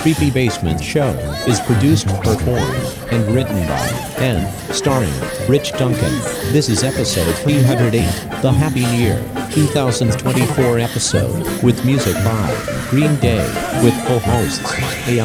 Creepy Basement Show is produced, performed, and written by and starring Rich Duncan. This is episode 308, the Happy Year 2024 episode, with music by Green Day, with co-hosts AI,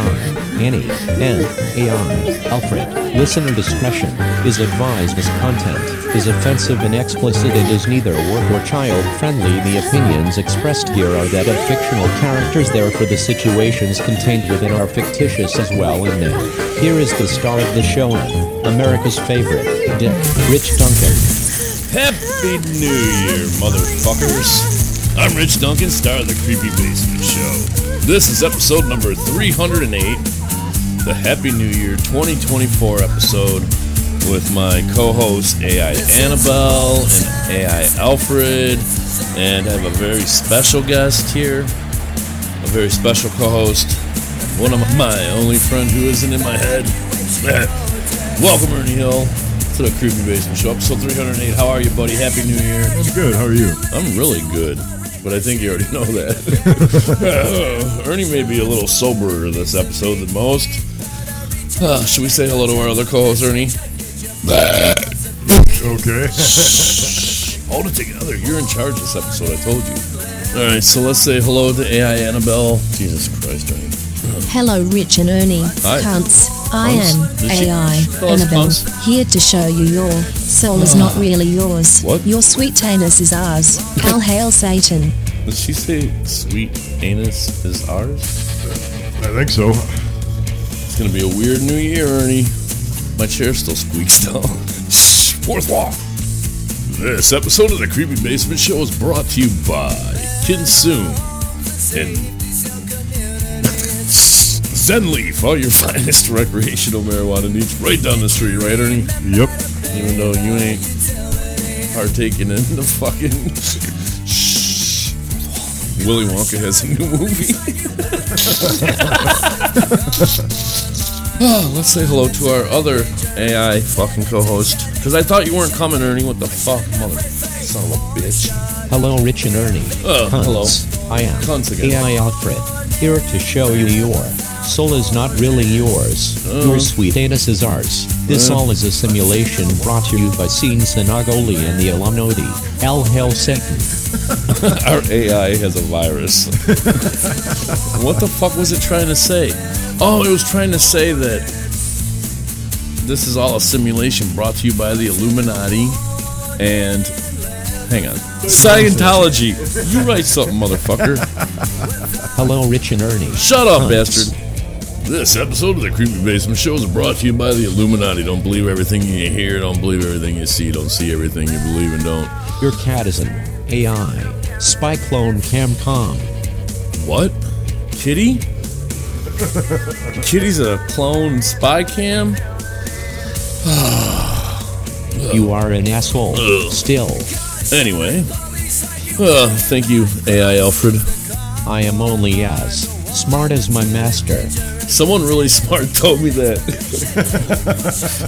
Annie, and AI, Alfred. Listener discretion is advised as content is offensive and explicit and is neither work or child friendly. The opinions expressed here are that of fictional characters, therefore, the situations contained within are fictitious as well. And now, here is the star of the show, America's favorite, Dick, Rich Duncan. Happy New Year, motherfuckers! I'm Rich Duncan, star of the Creepy Basement Show. This is episode number 308, the Happy New Year 2024 episode with my co-host AI Annabelle and AI Alfred, and I have a very special guest here, a very special co-host, one of my only friend who isn't in my head. Welcome, Ernie Hill, to the Creepy Basement Show, episode 308. How are you, buddy? Happy New Year. I'm good. How are you? I'm really good, but I think you already know that. Ernie may be a little soberer this episode than most. Uh, should we say hello to our other co-host, Ernie? Okay. Hold it together. You're in charge this episode. I told you. All right, so let's say hello to AI Annabelle. Jesus Christ, Ernie. Hello, Rich and Ernie. Hi. Cunts. I am AI she call us Annabelle, here to show you your soul is not ah. really yours. What? Your sweet anus is ours. All hail Satan. Did she say sweet anus is ours? I think so. It's gonna be a weird new year, Ernie. My chair still squeaks though. Shh, Fourth wall. This episode of the Creepy Basement Show is brought to you by Consume and Zenleaf, all your finest recreational marijuana needs right down the street, right, Ernie? Yep. Even though you ain't partaking in the fucking. Shh. Willy Wonka has a new movie. Oh, let's say hello to our other AI fucking co-host. Because I thought you weren't coming, Ernie. What the fuck, mother son of a bitch. Hello, Rich and Ernie. Oh, Cunts. hello. I am Cunts again. AI Alfred, here to show you your soul is not really yours. Oh. Your sweet anus is ours. This all is a simulation brought to you by Scene Sinagoli and the Illuminati. Al Hail Satan. Our AI has a virus. what the fuck was it trying to say? Oh, it was trying to say that this is all a simulation brought to you by the Illuminati and. Hang on. Scientology. You write something, motherfucker. Hello, Rich and Ernie. Shut up, Cunts. bastard. This episode of the Creepy Basement Show is brought to you by the Illuminati. Don't believe everything you hear, don't believe everything you see, don't see everything you believe and don't. Your cat is an AI spy clone camcom. What? Kitty? Kitty's a clone spy cam? You are an asshole. Ugh. Still, Anyway. Uh, thank you, AI Alfred. I am only as smart as my master. Someone really smart told me that.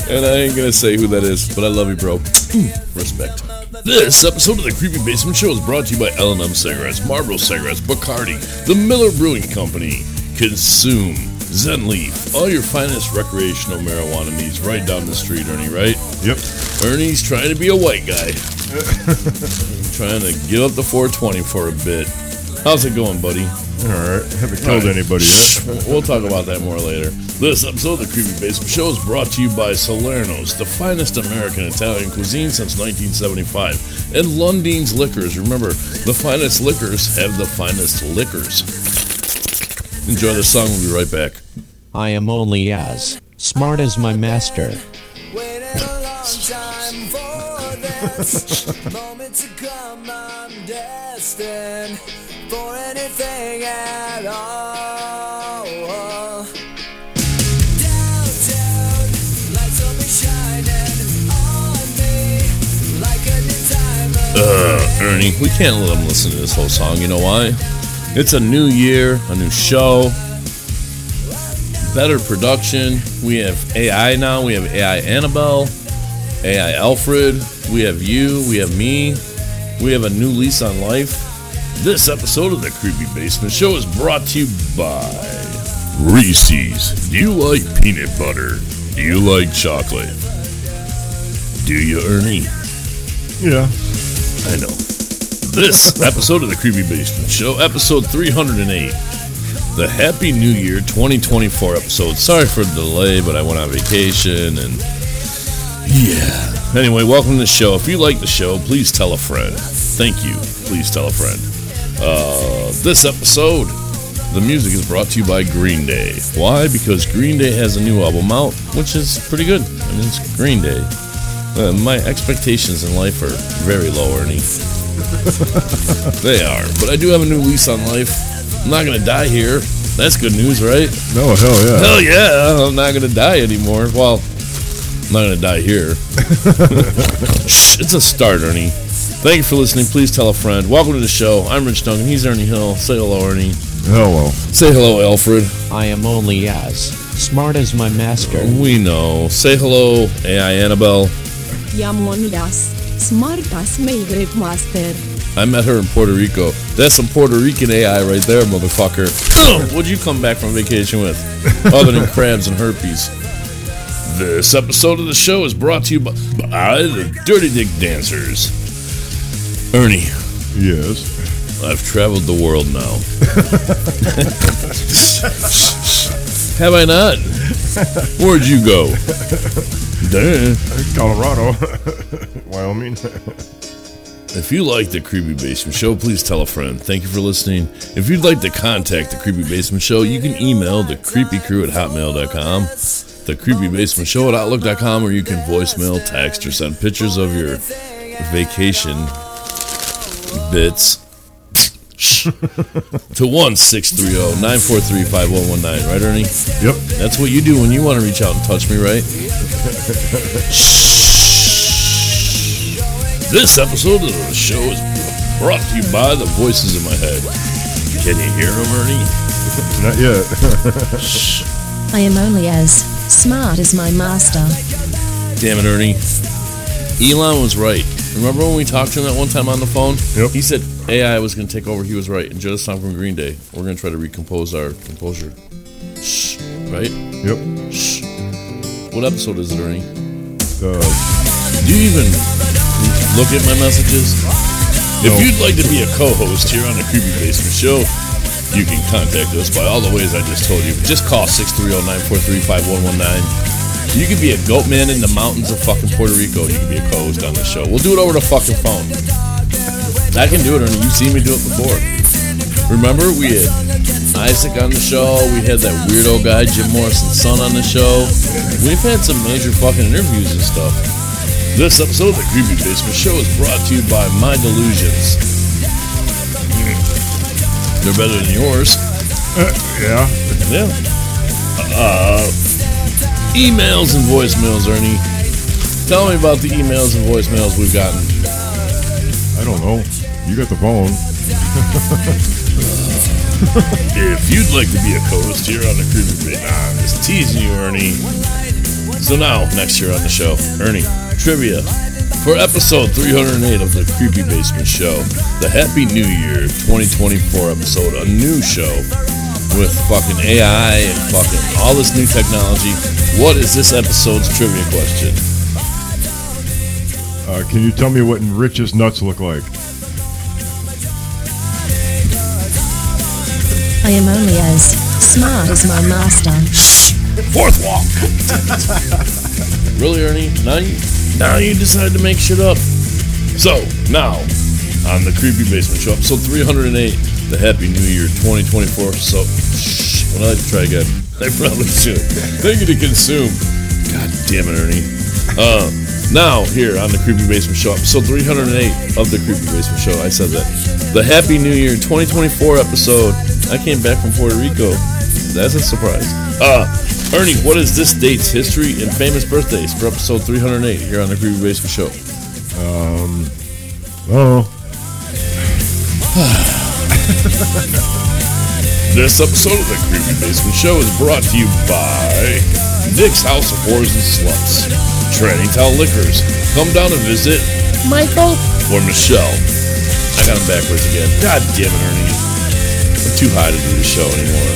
and I ain't gonna say who that is, but I love you, bro. Hmm, respect. This episode of the Creepy Basement Show is brought to you by L&M Cigarettes, Marlboro Cigarettes, Bacardi, the Miller Brewing Company, Consume, Zen Leaf, all your finest recreational marijuana needs right down the street, Ernie, right? Yep. Ernie's trying to be a white guy. trying to give up the 420 for a bit. How's it going, buddy? All right. Haven't killed Right. anybody yet. We'll talk about that more later. This episode of the Creepy Basement Show is brought to you by Salerno's, the finest American Italian cuisine since 1975, and Lundeen's Liquors. Remember, the finest liquors have the finest liquors. Enjoy the song. We'll be right back. I am only as smart as my master. For anything at all. Downtown, lights shining on me like a. Uh, Ernie, we can't let them listen to this whole song. You know why? It's a new year, a new show, better production. We have AI now. We have AI Annabelle, AI Alfred. We have you. We have me. We have a new lease on life. This episode of the Creepy Basement Show is brought to you by Reese's. Do you like peanut butter? Do you like chocolate? Do you, Ernie? Yeah. I know. This episode of the Creepy Basement Show, episode 308, the Happy New Year 2024 episode. Sorry for the delay, but I went on vacation and yeah. Anyway, welcome to the show. If you like the show, please tell a friend. Thank you. Please tell a friend. Uh, this episode, the music is brought to you by Green Day. Why? Because Green Day has a new album out, which is pretty good. I mean, it's Green Day. Uh, my expectations in life are very low, Ernie. they are. But I do have a new lease on life. I'm not going to die here. That's good news, right? No, hell yeah. Hell yeah, I'm not going to die anymore. Well, I'm not going to die here. Shh, it's a start, Ernie. Thank you for listening. Please tell a friend. Welcome to the show. I'm Rich Duncan. He's Ernie Hill. Say hello, Ernie. Hello. Say hello, Alfred. I am only as smart as my master. We know. Say hello, AI Annabelle. I'm only as smart as my great master. I met her in Puerto Rico. That's some Puerto Rican AI right there, motherfucker. What'd you come back from vacation with? Other than crabs and herpes. This episode of the show is brought to you by, by the Dirty Dick Dancers. Ernie, Yes. I've traveled the world now. Have I not? Where'd you go? Duh. Colorado. Wyoming. If you like the Creepy Basement Show, please tell a friend. Thank you for listening. If you'd like to contact the Creepy Basement Show, you can email the creepy crew at hotmail.com, the creepy basement show at outlook.com, or you can voicemail, text, or send pictures of your vacation bits to 1 630 943 5119. Right, Ernie? Yep. That's what you do when you want to reach out and touch me, right? this episode of the show is brought to you by the voices in my head. Can you hear them, Ernie? Not yet. I am only as smart as my master. Damn it, Ernie. Elon was right. Remember when we talked to him that one time on the phone? Yep. He said AI was going to take over. He was right. Enjoy the song from Green Day. We're going to try to recompose our composure. Shh. Right? yep. Shh. What episode is it, Ernie? Uh, Do you even look at my messages? If you'd like to be a co-host here on the Creepy Basement Show, you can contact us by all the ways I just told you. Just call 630-943-5119. You could be a goat man in the mountains of fucking Puerto Rico. You could be a co-host on this show. We'll do it over the fucking phone. I can do it, Ernie. You've seen me do it before. Remember, we had Isaac on the show. We had that weirdo guy, Jim Morrison's son, on the show. We've had some major fucking interviews and stuff. This episode of the Creepy Basement Show is brought to you by My Delusions. They're better than yours. yeah. Yeah. Uh, emails and voicemails, Ernie. Tell me about the emails and voicemails we've gotten. I don't know. You got the phone. If you'd like to be a co-host here on the Creepy Basement, nah, I'm just teasing you, Ernie. So now, next year on the show, Ernie, trivia for episode 308 of the Creepy Basement Show, the Happy New Year 2024 episode, a new show with fucking AI and fucking all this new technology. What is this episode's trivia question? Uh, can you tell me what Rich's nuts look like? I am only as smart as my master. Fourth wall. really, Ernie? Now you, now you decided to make shit up. So now, on the Creepy Basement Show, episode 308, the Happy New Year 2024. So, shh, when I try again, I probably should. Thank you to consume. God damn it, Ernie. Uh, now here on the Creepy Basement Show, episode 308 of the Creepy Basement Show. I said that the Happy New Year 2024 episode. I came back from Puerto Rico. That's a surprise. Uh, Ernie, what is this date's history and famous birthdays for episode 308 here on the Creepy Basement Show? Um, Oh, This episode of the Creepy Basement Show is brought to you by Nick's House of Whores and Sluts, Tranny Towel Liquors. Come down and visit Michael, or Michelle. I got him backwards again. God damn it, Ernie. I'm too high to do the show anymore.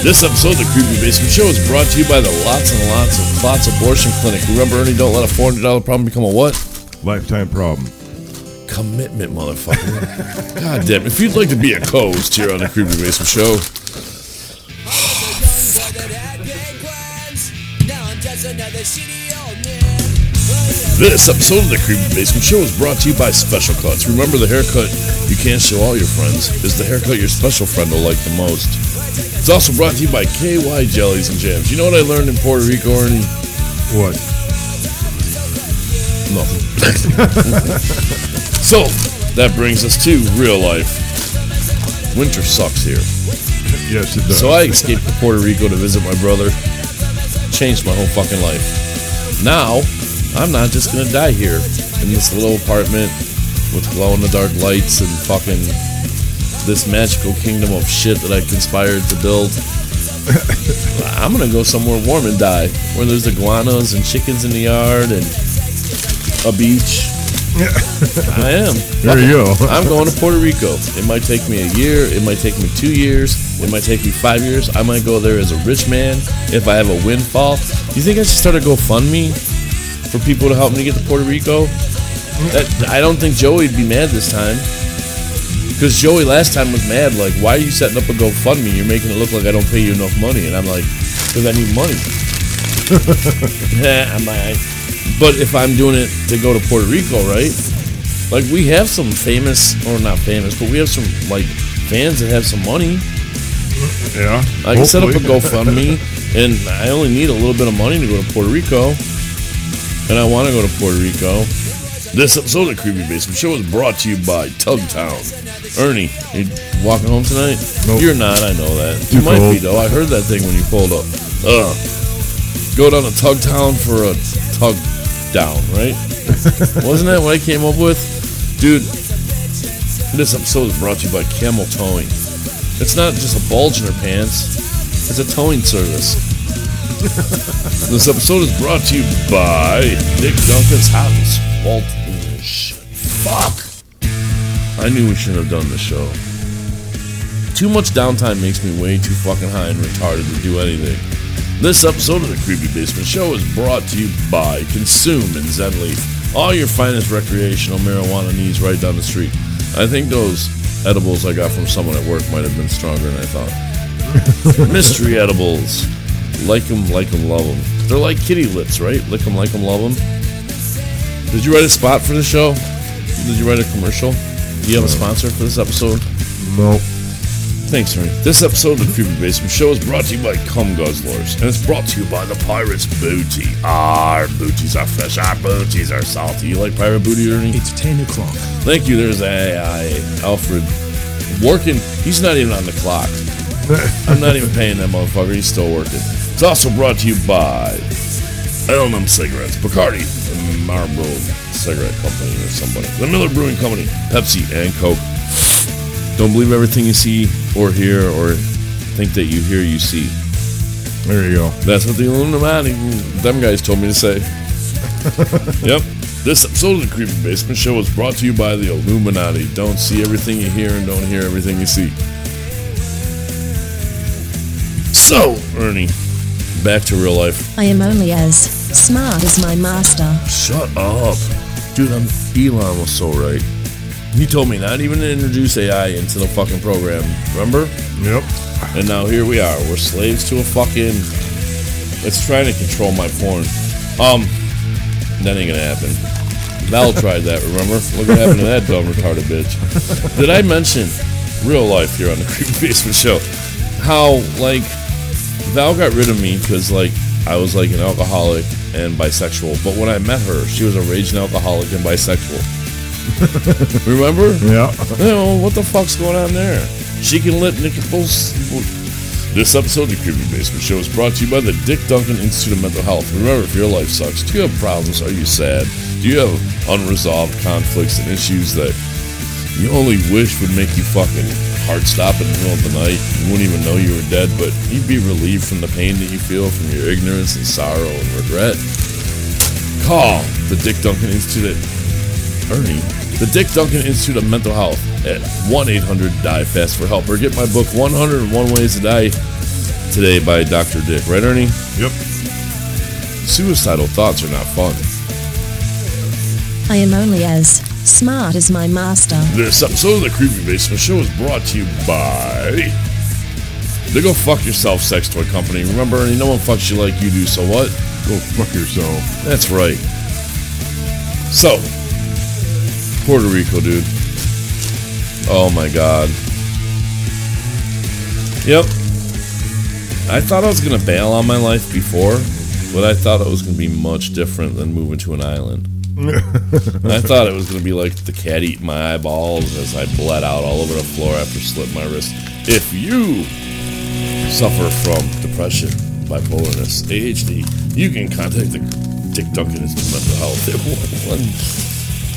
This episode of the Creepy Basement Show is brought to you by the Lots and Lots of Clots Abortion Clinic. Remember, Ernie, don't let a $400 problem become a what? Lifetime problem. Commitment, motherfucker. God damn. If you'd like to be a co-host here on the Creepy Basement Show, This episode of the Creepy Basement Show is brought to you by Special Cuts. Remember, the haircut you can't show all your friends is the haircut your special friend will like the most. It's also brought to you by KY Jellies and Jams. You know what I learned in Puerto Rico, Ernie? What? Nothing. so, that brings us to real life. Winter sucks here. Yes, it does. So I escaped to Puerto Rico to visit my brother. Changed my whole fucking life. Now, I'm not just gonna die here in this little apartment with glow in the dark lights and fucking this magical kingdom of shit that I conspired to build. I'm gonna go somewhere warm and die, where there's iguanas and chickens in the yard and a beach. I am. there you go. I'm going to Puerto Rico. It might take me a year. It might take me two years. It might take me five years. I might go there as a rich man if I have a windfall. Do you think I should start a GoFundMe for people to help me get to Puerto Rico? That, I don't think Joey would be mad this time. Because Joey last time was mad, like, why are you setting up a GoFundMe? You're making it look like I don't pay you enough money. And I'm like, because I need money. yeah, I'm like, but if I'm doing it to go to Puerto Rico, right? Like we have some famous, or not famous, but we have some like fans that have some money. Yeah. I can set up a. GoFundMe, and I only need a little bit of money to go to Puerto Rico, and I want to go to Puerto Rico. This episode of the Creepy Basement Show is brought to you by Tugtown. Ernie, you walking home tonight? Nope. You're not. I know that. Too you might be though. I heard that thing when you pulled up. Ugh. Go down to Tugtown for a tug down, right? Wasn't that what I came up with? Dude, this episode is brought to you by Camel Towing. It's not just a bulge in her pants, it's a towing service. this episode is brought to you by Dick Duncan's House. Walt English. Fuck. I knew we shouldn't have done this show. Too much downtime makes me way too fucking high and retarded to do anything. This episode of the Creepy Basement Show is brought to you by Consume and Zenleaf. All your finest recreational marijuana needs right down the street. I think those edibles I got from someone at work might have been stronger than I thought. Mystery edibles. Like them, like them, love them. They're like kitty lips, right? Lick them, like them, love them. Did you write a spot for the show? Did you write a commercial? Do you have a sponsor for this episode? No. Thanks, Ernie. This episode of the Creepy Basement Show is brought to you by Cum Guzzlers, and it's brought to you by the Pirates Booty. Our booties are fresh, our booties are salty. You like pirate booty, Ernie? It's 10 o'clock. Thank you. There's AI Alfred working. He's not even on the clock. I'm not even paying that motherfucker. He's still working. It's also brought to you by L&M Cigarettes, Bacardi, the Marlboro Cigarette Company or somebody, the Miller Brewing Company, Pepsi, and Coke. Don't believe everything you see or hear or think that you hear you see. There you go. That's what the Illuminati, them guys told me to say. yep. This episode of the Creepy Basement Show is brought to you by the Illuminati. Don't see everything you hear and don't hear everything you see. So, Ernie, back to real life. I am only as smart as my master. Shut up. Dude, I'm, Elon was so right. He told me not even to introduce AI into the fucking program. Remember? Yep. And now here we are. We're slaves to a fucking. It's trying to control my porn. Um, that ain't gonna happen. Val tried that. Remember? Look what happened to that dumb retarded bitch. Did I mention real life here on the Creepy Basement Show? How like Val got rid of me because like I was like an alcoholic and bisexual. But when I met her, she was a raging alcoholic and bisexual. Remember? Yeah. You know, what the fuck's going on there? She can let nipples. This episode of the Creepy Basement Show is brought to you by the Dick Duncan Institute of Mental Health. Remember, if your life sucks, do you have problems? Are you sad? Do you have unresolved conflicts and issues that you only wish would make you fucking heart stop in the middle of the night? You wouldn't even know you were dead, but you'd be relieved from the pain that you feel from your ignorance and sorrow and regret. Call the Dick Duncan Institute at Ernie, the Dick Duncan Institute of Mental Health at 1 800 Die Fast for Help or get my book 101 Ways to Die today by Dr. Dick, right, Ernie? Yep. Suicidal thoughts are not fun. I am only as smart as my master. This episode of the Creepy Basement Show is brought to you by the Go Fuck Yourself Sex Toy Company. Remember, Ernie, no one fucks you like you do, so what? Go fuck yourself. That's right. So, Puerto Rico, dude. Oh my god. Yep. I thought I was gonna bail on my life before, but I thought it was gonna be much different than moving to an island. I thought it was gonna be like the cat eating my eyeballs as I bled out all over the floor after slit my wrist. If you suffer from depression, bipolarness, ADHD, you can contact the Dick Duncan of Mental Health. at one-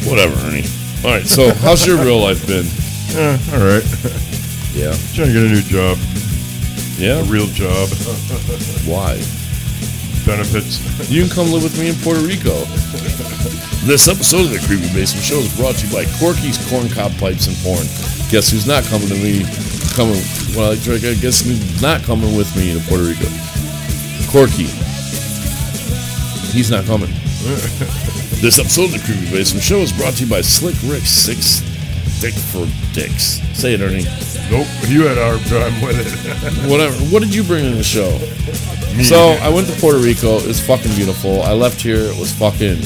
Whatever, Ernie. All right, so how's your real life been? Eh, all right. Yeah, Trying to get a new job, yeah. a real job, Why? benefits. You can come live with me in Puerto Rico. This episode of the Creepy Basement Show is brought to you by Corky's Corncob Pipes and Porn. Guess who's not coming to me? Coming? Well, I guess who's not coming with me to Puerto Rico? Corky. He's not coming. This episode of the Creepy Basement Show is brought to you by Slick Rick Six Dick for Dicks. Say it, Ernie. Nope, you had a hard time with it. Whatever. What did you bring in the show? Me So. I went to Puerto Rico. It was fucking beautiful. I left here. It was fucking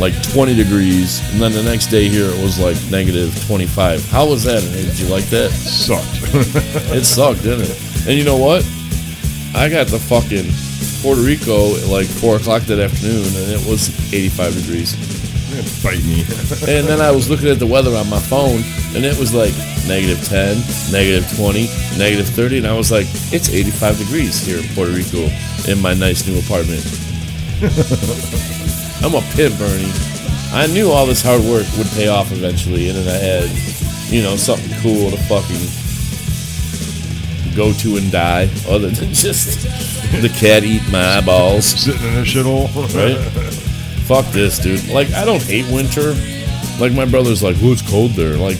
like 20 degrees, and then the next day here it was like negative 25. How was that? Ernie? Did you like that? sucked. It sucked, didn't it? And you know what? I got the fucking Puerto Rico at like four o'clock that afternoon, and it was 85 degrees. Bite me. And then I was looking at the weather on my phone, and it was like negative 10, negative 20, negative 30, and I was like, it's 85 degrees here in Puerto Rico in my nice new apartment. I'm a pimp, Bernie. I knew all this hard work would pay off eventually, and then I had, you know, something cool to fucking go to and die, other than just the cat eat my eyeballs Sitting in a shithole. right? Fuck this, dude. Like, I don't hate winter. Like, my brother's like, well, it's cold there. Like,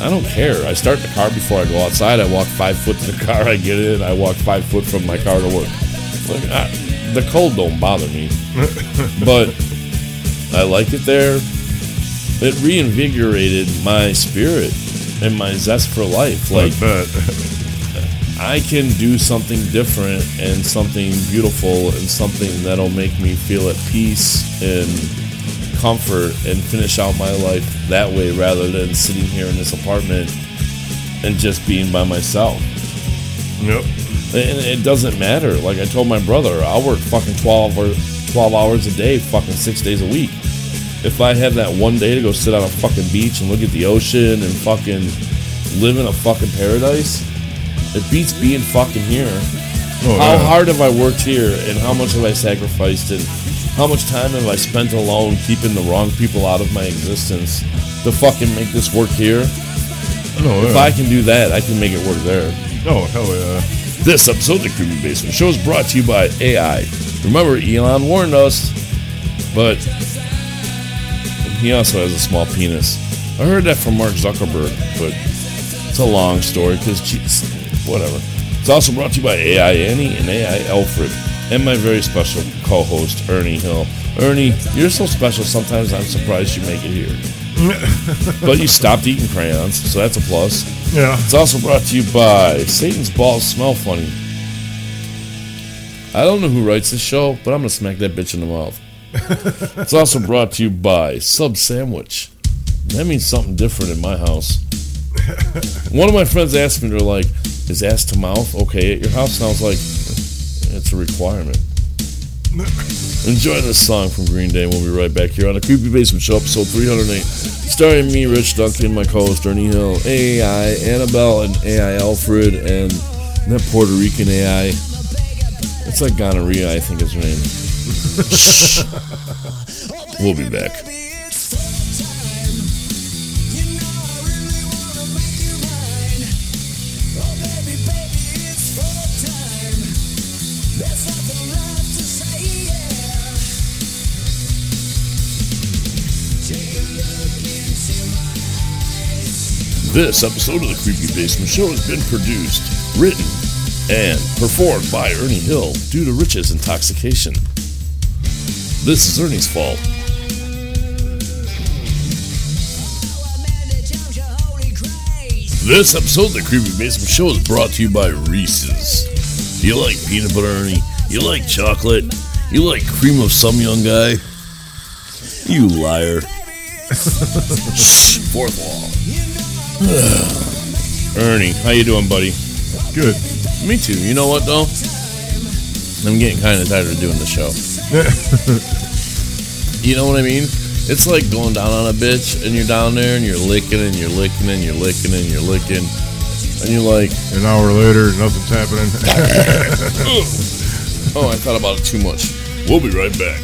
I don't care. I start the car before I go outside. I walk five foot to the car. I get in. I walk five foot from my car to work. Like, I, the cold don't bother me. but I like it there. It reinvigorated my spirit and my zest for life. Like, I can do something different and something beautiful and something that'll make me feel at peace and comfort and finish out my life that way rather than sitting here in this apartment and just being by myself. Yep. And it doesn't matter. Like I told my brother, I'll work fucking 12 or 12 hours a day, fucking six days a week. If I had that one day to go sit on a fucking beach and look at the ocean and fucking live in a fucking paradise, it beats being fucking here. Oh, How yeah. hard have I worked here and how much have I sacrificed and how much time have I spent alone keeping the wrong people out of my existence to fucking make this work here? No, If. I can do that, I can make it work there. Oh, hell yeah. This episode of the Creepy Basement Show is brought to you by AI. Remember, Elon warned us, but he also has a small penis. I heard that from Mark Zuckerberg, but it's a long story because, whatever. It's also brought to you by AI Annie and AI Alfred, and my very special co host, Ernie Hill. Ernie, you're so special, sometimes I'm surprised you make it here. but you stopped eating crayons, so that's a plus. Yeah. It's also brought to you by Satan's Balls Smell Funny. I don't know who writes this show, but I'm gonna smack that bitch in the mouth. it's also brought to you by Sub Sandwich. That means something different in my house. One of my friends asked me, they're like, is ass to mouth okay at your house? And I was like, it's a requirement. Enjoy this song from Green Day. We'll be right back here on the Creepy Basement Show, episode 308. Starring me, Rich Duncan, my co host, Ernie Hill, AI, Annabelle, and AI Alfred, and that Puerto Rican AI. It's like gonorrhea, I think is her name. We'll be back. This episode of the Creepy Basement Show has been produced, written, and performed by Ernie Hill due to Rich's intoxication. This is Ernie's fault. This episode of the Creepy Basement Show is brought to you by Reese's. You like peanut butter, Ernie? You like chocolate? You like cream of some young guy? You liar. Shh, fourth wall. Ernie, how you doing, buddy? Good. Me too. You know what though? I'm getting kind of tired of doing the show. You know what I mean? It's like going down on a bitch and you're down there and you're licking and you're licking and you're licking and you're licking and you're like, An hour later, nothing's happening. oh, I thought about it too much. We'll be right back.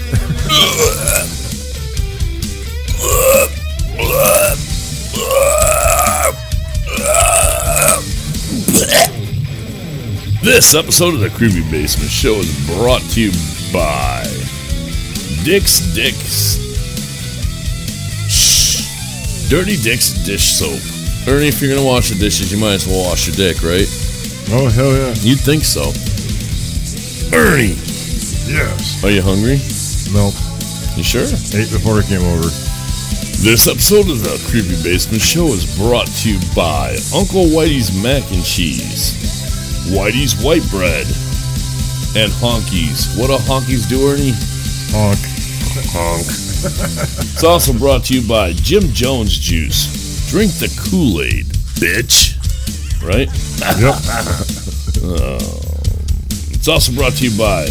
This episode of the Creepy Basement Show is brought to you by Dick's Dicks. Shh. Dirty Dick's dish soap. Ernie, if you're gonna wash the dishes, you might as well wash your dick, right? oh, hell yeah. You'd think so. Ernie, Yes. are you hungry? No. You sure? Ate before I came over. This episode of the Creepy Basement Show is brought to you by Uncle Whitey's Mac and Cheese, Whitey's White Bread, and Honkies. What do Honkies do, Ernie? Honk. Honk. it's also brought to you by Jim Jones Juice. Drink the Kool Aid, bitch. Right? Yep. Um, it's also brought to you by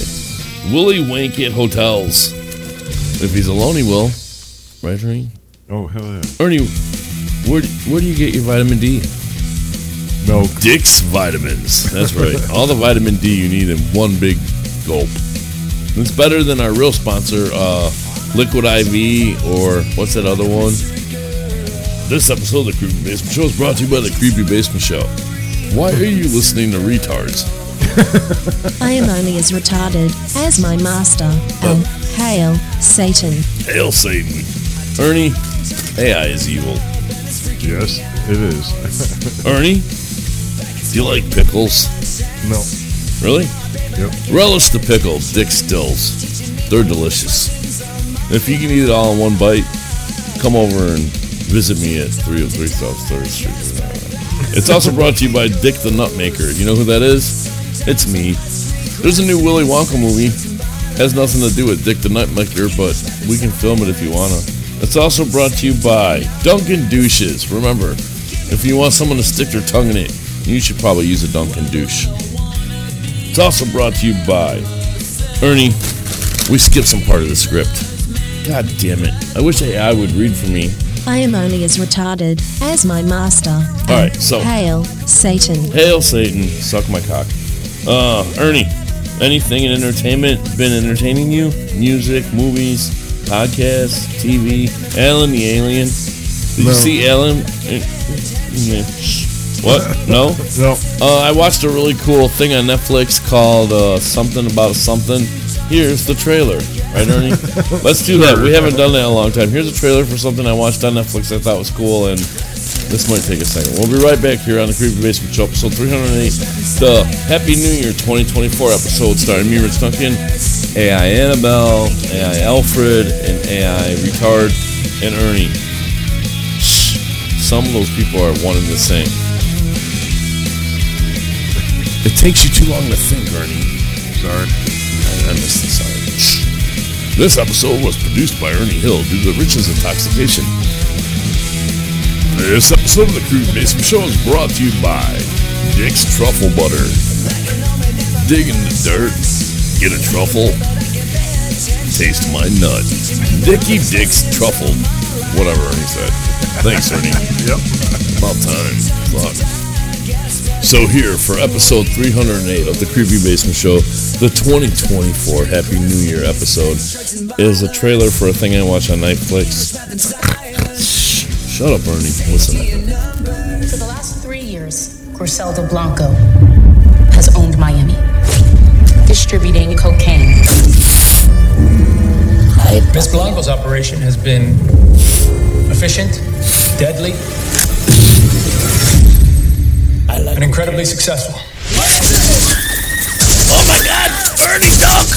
Willie Wankett Hotels. If he's alone, he will. Right, Ernie? Oh, hell yeah. Ernie, where, where do you get your vitamin D? Milk. Dick's Vitamins. That's right. All the vitamin D you need in one big gulp. It's better than our real sponsor, uh, Liquid IV, or what's that other one? This episode of the Creepy Basement Show is brought to you by the Creepy Basement Show. Why are you listening to retards? I am only as retarded as my master. And hail, Satan. Hail Satan. Ernie, AI is evil. Yes, it is. Ernie, do you like pickles? no. Really? Yep. Relish the pickle, Dick Stills. They're delicious. If you can eat it all in one bite, come over and visit me at 303 South 3rd Street. It's also brought to you by Dick the Nutmaker. You know who that is? It's me. There's a new Willy Wonka movie. Has nothing to do with Dick the Nutmaker, but we can film it if you wanna. It's also brought to you by Dunkin' Douches. Remember, if you want someone to stick their tongue in it, you should probably use a Dunkin' Douche. It's also brought to you by Ernie. We skipped some part of the script. God damn it. I wish AI would read for me. I am only as retarded as my master. All right, so Hail, Satan. hail Satan, suck my cock. Uh, Ernie, anything in entertainment been entertaining you? Music, movies, podcasts, TV? Alan the Alien? Did you see Alan? Eh, What? No? No. Uh, I watched a really cool thing on Netflix called uh, something about something. Here's the trailer, right, Ernie? Let's do that. We haven't done that in a long time. Here's a trailer for something I watched on Netflix I thought was cool, and this might take a second. We'll be right back here on the Creepy Basement Show, episode 308, the Happy New Year 2024 episode, starring me, Rich Duncan, AI Annabelle, AI Alfred, and AI Retard, and Ernie. Shh. Some of those people are one and the same. It takes you too long to think, Ernie. Sorry. I, I missed the sorry. This episode was produced by Ernie Hill due to Rich's intoxication. This episode of the Crew Basement Show is brought to you by Dick's Truffle Butter. Dig in the dirt, get a truffle, taste my nut. Dicky Dick's Truffle. Whatever Ernie said. Thanks, Ernie. Yep. About time. Fuck. So here for episode 308 of the Creepy Basement Show, the 2024 Happy New Year episode is a trailer for a thing I watch on Netflix. Shut up, Ernie. Listen. Up. For the last three years, Griselda Blanco has owned Miami, distributing cocaine. Miss Blanco's operation has been efficient, deadly, like and incredibly successful. Oh my god, burning Duck!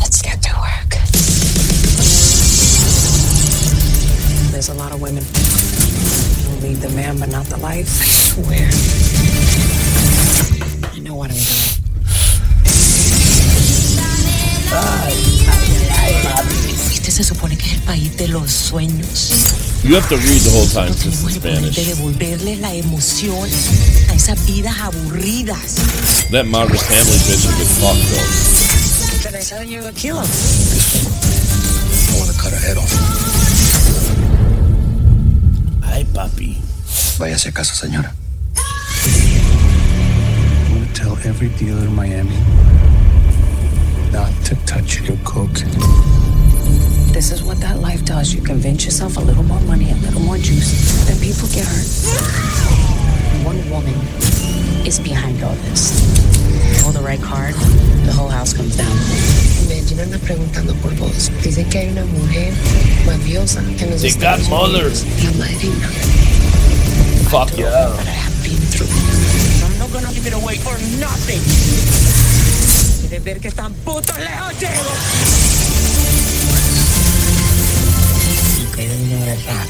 Let's get to work. There's a lot of women who lead the man but not the life. I swear. Know what I'm doing. Este se supone que es el país de los sueños. You have to read the whole time since it's De Spanish. devolverle la emoción a esas vidas aburridas. That Margaret Hamley bitch a good fuck though. But I tell you to kill him. I want to cut her head off. Ay, papi. Váyase a casa, señora. Every dealer in Miami not to touch your coke. This is what that life does. You convince yourself a little more money, a little more juice, then people get hurt. One woman is behind all this. Pull the right card, the whole house comes down. Medellín anda preguntando por vos. Dicen que hay una mujer mafiosa en los They got Estados mother. Unidos, La madrina. Fuck yeah. That I have been through. Give it away for nothing. Quieres ver que tan puto lejos llego. Okay, that back.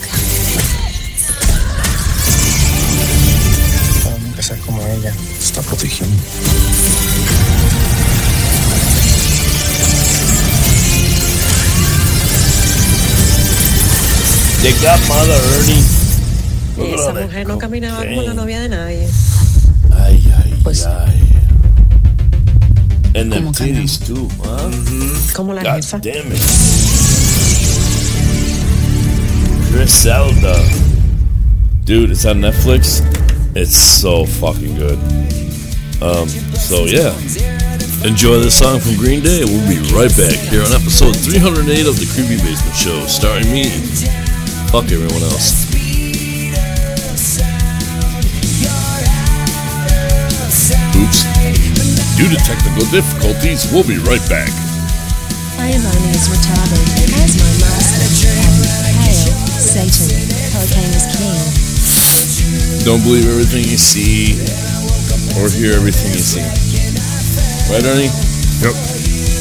Vamos a empezar como ella. Está protegiendo. They got mother, Ernie. Esa mujer no caminaba como la novia de nadie. Ay, ay, Pues- ay. And them ¿Cómo titties too, huh? Como la God jefa. damn it. Griselda. Dude, it's on Netflix. It's so fucking good. Um, so yeah. Enjoy this song from Green Day. We'll be right back here on episode 308 of the Creepy Basement Show, starring me fuck everyone else. Due to technical difficulties, we'll be right back. I am only retarded as my master. And hail, Satan, cocaine is king. Don't believe everything you see or hear everything you see. Right, Ernie? Yep.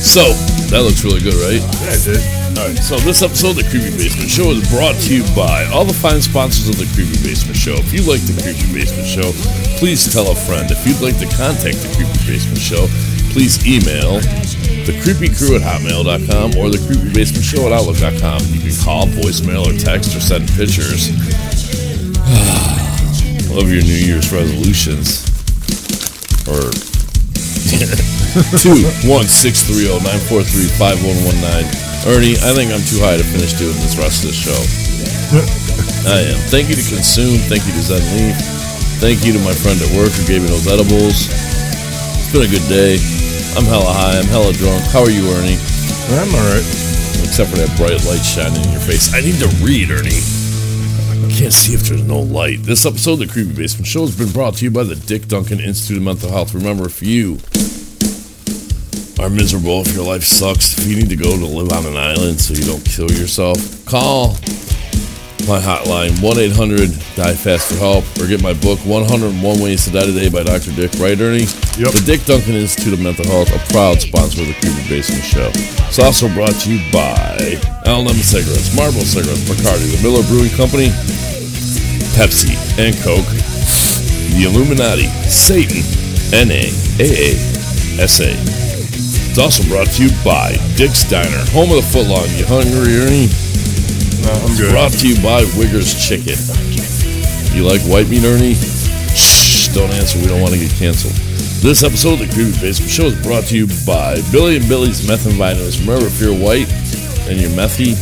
So, that looks really good, right? Yeah, it did. Alright, so this episode of the Creepy Basement Show is brought to you by all the fine sponsors of the Creepy Basement Show. If you like the Creepy Basement Show, please tell a friend. If you'd like to contact the Creepy Basement Show, please email thecreepycrew at hotmail.com or the Creepy Basement Show at outlook.com. You can call, voicemail, or text, or send pictures Love your New Year's resolutions. Or two one six three zero nine four three five one one nine. Ernie, I think I'm too high to finish doing this rest of the show. I am. Thank you to Consume. Thank you to Zen Leaf. Thank you to my friend at work who gave me those edibles. It's been a good day. I'm hella high. I'm hella drunk. How are you, Ernie? I'm alright. Except for that bright light shining in your face. I need to read, Ernie. I can't see if there's no light. This episode of the Creepy Basement Show has been brought to you by the Dick Duncan Institute of Mental Health. Remember, if you are miserable, if your life sucks, if you need to go to live on an island so you don't kill yourself, call my hotline 1-800-DIE FAST for help or get my book 101 Ways to Die Today by Dr. Dick Right, Ernie? Yep. The Dick Duncan Institute of Mental Health, a proud sponsor of the Creepy Basement Show. It's also brought to you by L&M Cigarettes, Marlboro Cigarettes, Bacardi, the Miller Brewing Company, Pepsi, and Coke, the Illuminati, Satan, NA, AA, SA. It's also brought to you by Dick's Diner, home of the footlong. You hungry, Ernie? No, I'm good. Brought to you by Wigger's Chicken. You like white meat, Ernie? Shh, don't answer. We don't want to get canceled. This episode of the Creepy Basement Show is brought to you by Billy and Billy's Meth and Vitamins. Remember, if you're white and you're methy,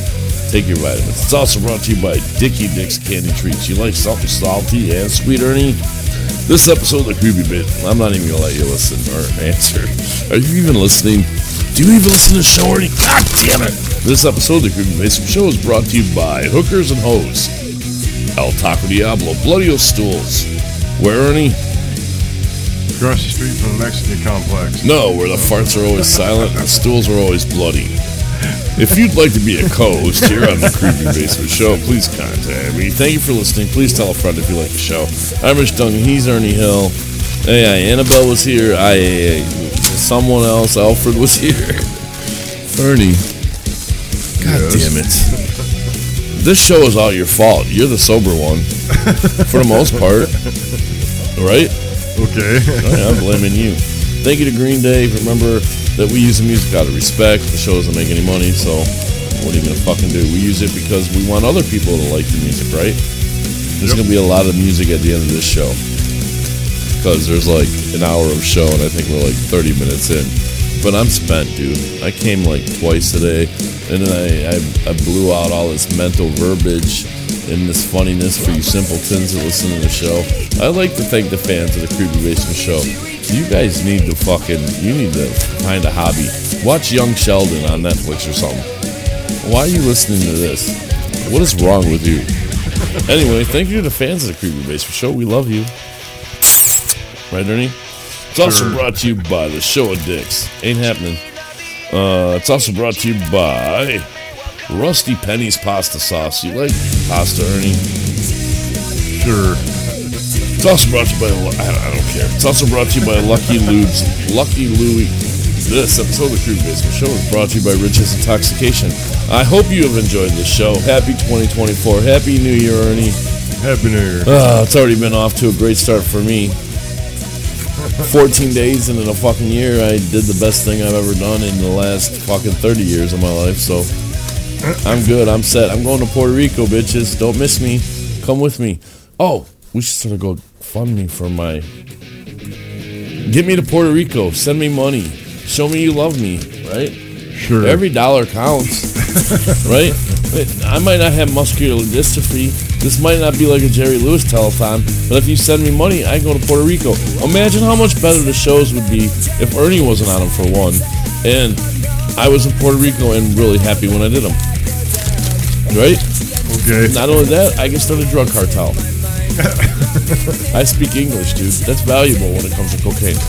take your vitamins. It's also brought to you by Dicky Dick's Candy Treats. You like something salty and sweet, Ernie? This episode of the Creepy Bit, I'm not even gonna let you listen or answer. Are you even listening? Do you even listen to the show, Ernie? God damn it! This episode of the Creepy Basement Show is brought to you by Hookers and Hoes, El Taco Diablo, Bloody O Stools. Where, Ernie? Across the street from the Mexican complex. No, where the farts are always silent and the stools are always bloody. If you'd like to be a co-host here on the Creepy Basement Show, please contact me. Thank you for listening. Please tell a friend if you like the show. I'm Rich Duncan. He's Ernie Hill. Hey, Annabelle was here. I, someone else, Alfred was here. Ernie. God Yes. damn it. this show is all your fault. You're the sober one, for the most part, right? Okay. Oh, right, I'm blaming you. Thank you to Green Day. Remember that we use the music out of respect. The show doesn't make any money, so what are you gonna fucking do? We use it because we want other people to like the music, right? There's gonna be a lot of music at the end of this show because there's like an hour of show, and I think we're like 30 minutes in. But I'm spent, dude. I came like twice today, and then I, I, I blew out all this mental verbiage and this funniness for you simpletons that listen to the show. I'd like to thank the fans of the Creepy Basement Show. You guys need to fucking, you need to find a hobby. Watch Young Sheldon on Netflix or something. Why are you listening to this? What is wrong with you? Anyway, thank you to the fans of the Creepy Basement Show. We love you. Right, Ernie? It's also Sure. brought to you by the Show of Dicks. Ain't happening. Uh, it's also brought to you by Rusty Penny's Pasta Sauce. You like pasta, Ernie? Sure. It's also brought to you by, I don't, I don't care. It's also brought to you by Lucky Lude's. Lucky Louie. This episode of the Crew Basement Show is brought to you by Rich's Intoxication. I hope you have enjoyed this show. Happy 2024. Happy New Year, Ernie. Happy New Year. Uh, it's already been off to a great start for me. 14 days into the fucking year, I did the best thing I've ever done in the last fucking 30 years of my life, so I'm good. I'm set. I'm going to Puerto Rico, bitches. Don't miss me. Come with me. Oh, we should sort of go fund me for my. Get me to Puerto Rico. Send me money. Show me you love me, right? Sure. Every dollar counts, right? I might not have muscular dystrophy. This might not be like a Jerry Lewis telethon, but if you send me money, I go to Puerto Rico. Imagine how much better the shows would be if Ernie wasn't on them for one, and I was in Puerto Rico and really happy when I did them. Right? Okay. Not only that, I can start a drug cartel. I speak English, dude. That's valuable when it comes to cocaine.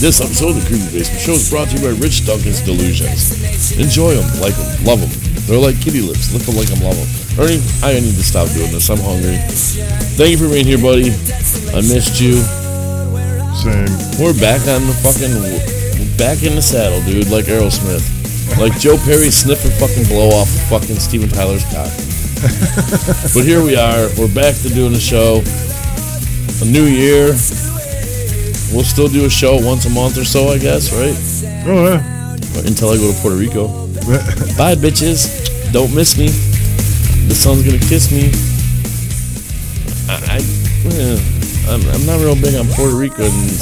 This episode of the Creepy Basement Show is brought to you by Rich Duncan's Delusions. Enjoy them, like them, love them. They're like kitty lips. Lick them, like them, love them. Ernie, I need to stop doing this. I'm hungry. Thank you for being here, buddy. I missed you. Same. We're back on the fucking, back in the saddle, dude, like Aerosmith. Like Joe Perry sniffing fucking blow off of fucking Steven Tyler's cock. but here we are. We're back to doing the show. A new year. We'll still do a show once a month or so, I guess, right? Oh, yeah. Until I go to Puerto Rico. Bye, bitches. Don't miss me. The sun's gonna kiss me. I, I eh, I'm, I'm not real big on Puerto Ricans.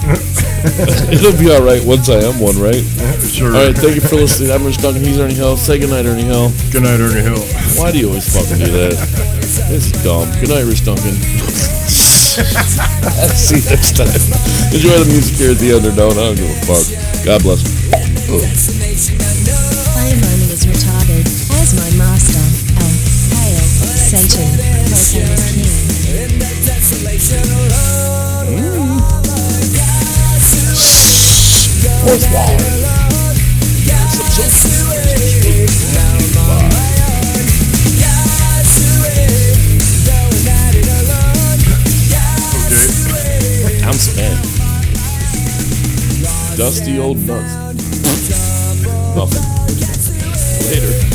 It'll be all right once I am one, right? Sure. All right. Thank you for listening. I'm Rich Duncan. He's Ernie Hill. Say goodnight, Ernie Hill. Good night, Ernie Hill. Why do you always fucking do that? It's dumb. Good night, Rich Duncan. See you next time. Enjoy the music here at the end. I don't give a fuck. God bless. I'm. Dusty old nuts. Nothing. Later.